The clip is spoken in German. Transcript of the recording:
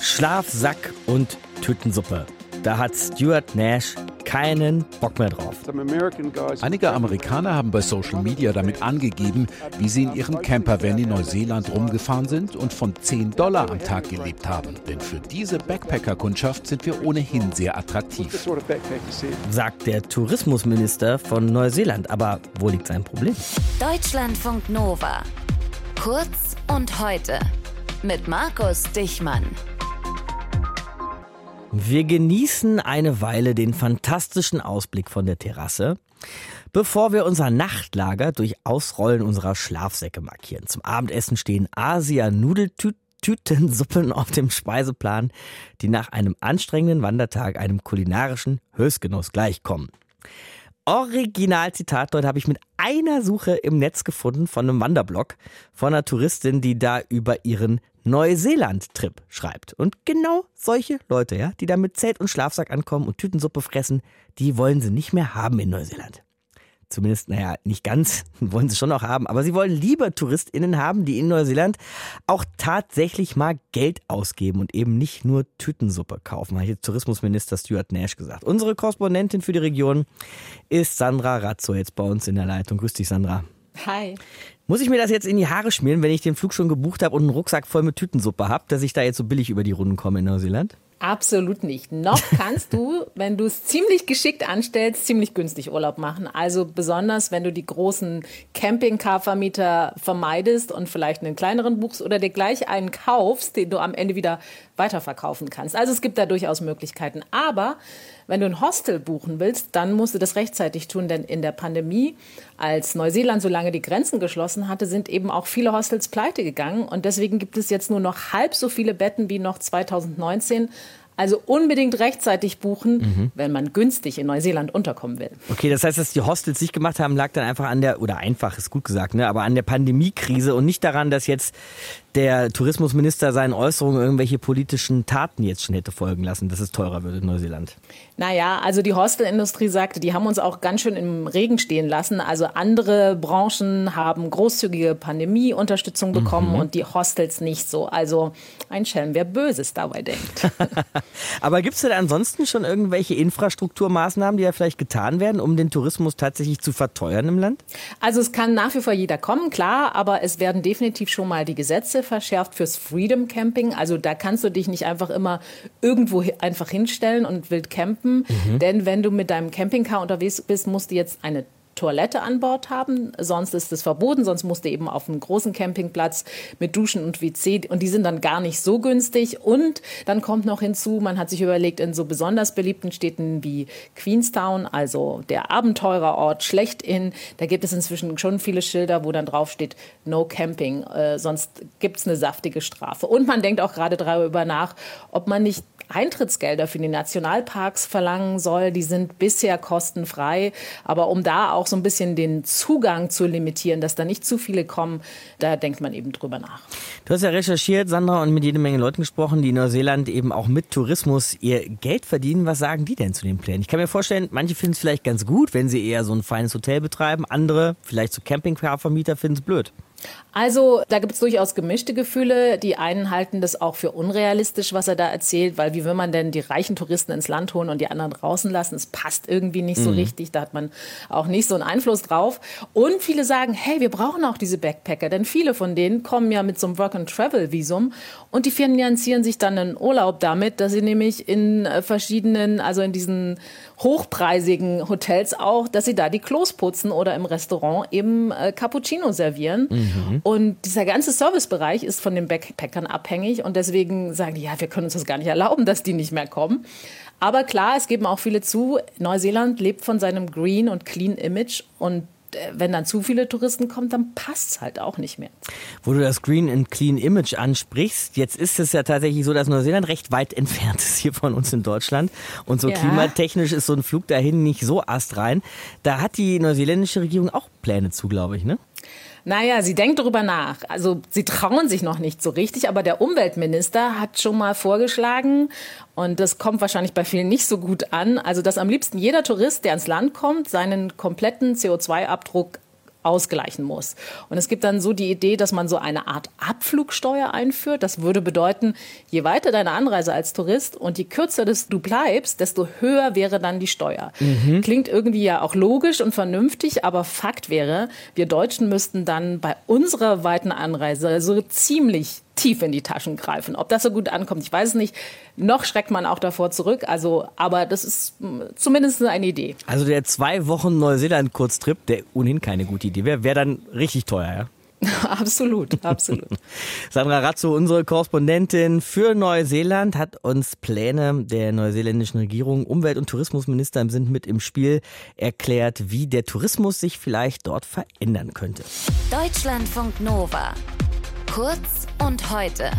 Schlafsack und Tütensuppe. Da hat Stuart Nash keinen Bock mehr drauf. Einige Amerikaner haben bei Social Media damit angegeben, wie sie in ihrem Campervan in Neuseeland rumgefahren sind und von 10 Dollar am Tag gelebt haben. Denn für diese Backpacker-Kundschaft sind wir ohnehin sehr attraktiv. Sagt der Tourismusminister von Neuseeland. Aber wo liegt sein Problem? Deutschlandfunk Nova. Kurz und heute. Mit Markus Dichmann. Wir genießen eine Weile den fantastischen Ausblick von der Terrasse, bevor wir unser Nachtlager durch Ausrollen unserer Schlafsäcke markieren. Zum Abendessen stehen Asia-Nudeltütensuppen auf dem Speiseplan, die nach einem anstrengenden Wandertag einem kulinarischen Höchstgenuss gleichkommen. Originalzitat dort habe ich mit einer Suche im Netz gefunden von einem Wanderblog von einer Touristin, die da über ihren Neuseeland-Trip schreibt. Und genau solche Leute, ja, die da mit Zelt und Schlafsack ankommen und Tütensuppe fressen, die wollen sie nicht mehr haben in Neuseeland. Zumindest, naja, nicht ganz, wollen sie schon noch haben, aber sie wollen lieber TouristInnen haben, die in Neuseeland auch tatsächlich mal Geld ausgeben und eben nicht nur Tütensuppe kaufen, hat jetzt Tourismusminister Stuart Nash gesagt. Unsere Korrespondentin für die Region ist Sandra Razzo jetzt bei uns in der Leitung. Grüß dich, Sandra. Hi. Muss ich mir das jetzt in die Haare schmieren, wenn ich den Flug schon gebucht habe und einen Rucksack voll mit Tütensuppe habe, dass ich da jetzt so billig über die Runden komme in Neuseeland? Absolut nicht. Noch kannst du, wenn du es ziemlich geschickt anstellst, ziemlich günstig Urlaub machen. Also besonders, wenn du die großen Campingcar-Vermieter vermeidest und vielleicht einen kleineren buchst oder dir gleich einen kaufst, den du am Ende wieder weiterverkaufen kannst. Also es gibt da durchaus Möglichkeiten. Aber wenn du ein Hostel buchen willst, dann musst du das rechtzeitig tun, denn in der Pandemie, als Neuseeland so lange die Grenzen geschlossen hatte, sind eben auch viele Hostels pleite gegangen und deswegen gibt es jetzt nur noch halb so viele Betten wie noch 2019. Also unbedingt rechtzeitig buchen, mhm. wenn man günstig in Neuseeland unterkommen will. Okay, das heißt, dass die Hostels nicht gemacht haben, lag dann einfach an der, oder einfach ist gut gesagt, ne, aber an der Pandemiekrise und nicht daran, dass jetzt der Tourismusminister seinen Äußerungen irgendwelche politischen Taten jetzt schon hätte folgen lassen, dass es teurer würde in Neuseeland. Naja, also die Hostelindustrie sagte, die haben uns auch ganz schön im Regen stehen lassen. Also andere Branchen haben großzügige Pandemieunterstützung bekommen mhm. und die Hostels nicht so. Also ein Schelm, wer Böses dabei denkt. Aber gibt es denn ansonsten schon irgendwelche Infrastrukturmaßnahmen, die ja vielleicht getan werden, um den Tourismus tatsächlich zu verteuern im Land? Also es kann nach wie vor jeder kommen, klar, aber es werden definitiv schon mal die Gesetze verschärft fürs Freedom Camping. Also da kannst du dich nicht einfach immer irgendwo einfach hinstellen und wild campen. Mhm. Denn wenn du mit deinem Campingcar unterwegs bist, musst du jetzt eine Toilette an Bord haben. Sonst ist es verboten, sonst musst du eben auf einen großen Campingplatz mit Duschen und WC und die sind dann gar nicht so günstig. Und dann kommt noch hinzu, man hat sich überlegt, in so besonders beliebten Städten wie Queenstown, also der Abenteurerort schlechthin, da gibt es inzwischen schon viele Schilder, wo dann drauf steht, no camping, äh, sonst gibt es eine saftige Strafe. Und man denkt auch gerade darüber nach, ob man nicht Eintrittsgelder für die Nationalparks verlangen soll. Die sind bisher kostenfrei. Aber um da auch so ein bisschen den Zugang zu limitieren, dass da nicht zu viele kommen, da denkt man eben drüber nach. Du hast ja recherchiert, Sandra, und mit jede Menge Leuten gesprochen, die in Neuseeland eben auch mit Tourismus ihr Geld verdienen. Was sagen die denn zu den Plänen? Ich kann mir vorstellen, manche finden es vielleicht ganz gut, wenn sie eher so ein feines Hotel betreiben. Andere, vielleicht so Campingcar-Vermieter, finden es blöd. Also da gibt es durchaus gemischte Gefühle. Die einen halten das auch für unrealistisch, was er da erzählt, weil wie will man denn die reichen Touristen ins Land holen und die anderen draußen lassen? Es passt irgendwie nicht so mhm. richtig. Da hat man auch nicht so einen Einfluss drauf. Und viele sagen, hey, wir brauchen auch diese Backpacker, denn viele von denen kommen ja mit so einem Work-and-Travel-Visum und die finanzieren sich dann einen Urlaub damit, dass sie nämlich in äh, verschiedenen, also in diesen hochpreisigen Hotels auch, dass sie da die Klos putzen oder im Restaurant eben äh, Cappuccino servieren. Mhm. Und dieser ganze Servicebereich ist von den Backpackern abhängig und deswegen sagen die, ja, wir können uns das gar nicht erlauben, dass die nicht mehr kommen. Aber klar, es geben auch viele zu, Neuseeland lebt von seinem Green und Clean Image und äh, wenn dann zu viele Touristen kommen, dann passt es halt auch nicht mehr. Wo du das Green and Clean Image ansprichst, jetzt ist es ja tatsächlich so, dass Neuseeland recht weit entfernt ist hier von uns in Deutschland. Und so ja. klimatechnisch ist so ein Flug dahin nicht so astrein. Da hat die neuseeländische Regierung auch Pläne zu, glaube ich, ne? Naja, sie denkt darüber nach. Also sie trauen sich noch nicht so richtig, aber der Umweltminister hat schon mal vorgeschlagen, und das kommt wahrscheinlich bei vielen nicht so gut an, also dass am liebsten jeder Tourist, der ins Land kommt, seinen kompletten CO2-Abdruck ausgleichen muss. Und es gibt dann so die Idee, dass man so eine Art Abflugsteuer einführt. Das würde bedeuten, je weiter deine Anreise als Tourist und je kürzer du bleibst, desto höher wäre dann die Steuer. Mhm. Klingt irgendwie ja auch logisch und vernünftig, aber Fakt wäre, wir Deutschen müssten dann bei unserer weiten Anreise so ziemlich tief in die Taschen greifen. Ob das so gut ankommt, ich weiß es nicht. Noch schreckt man auch davor zurück. Also, aber das ist hm, zumindest eine Idee. Also der zwei Wochen Neuseeland-Kurztrip, der ohnehin keine gute Idee wäre, wäre dann richtig teuer, ja? absolut, absolut. Sandra Razzo, unsere Korrespondentin für Neuseeland, hat uns Pläne der neuseeländischen Regierung, Umwelt- und Tourismusminister sind mit im Spiel, erklärt, wie der Tourismus sich vielleicht dort verändern könnte. Deutschlandfunk Nova. Kurz und heute.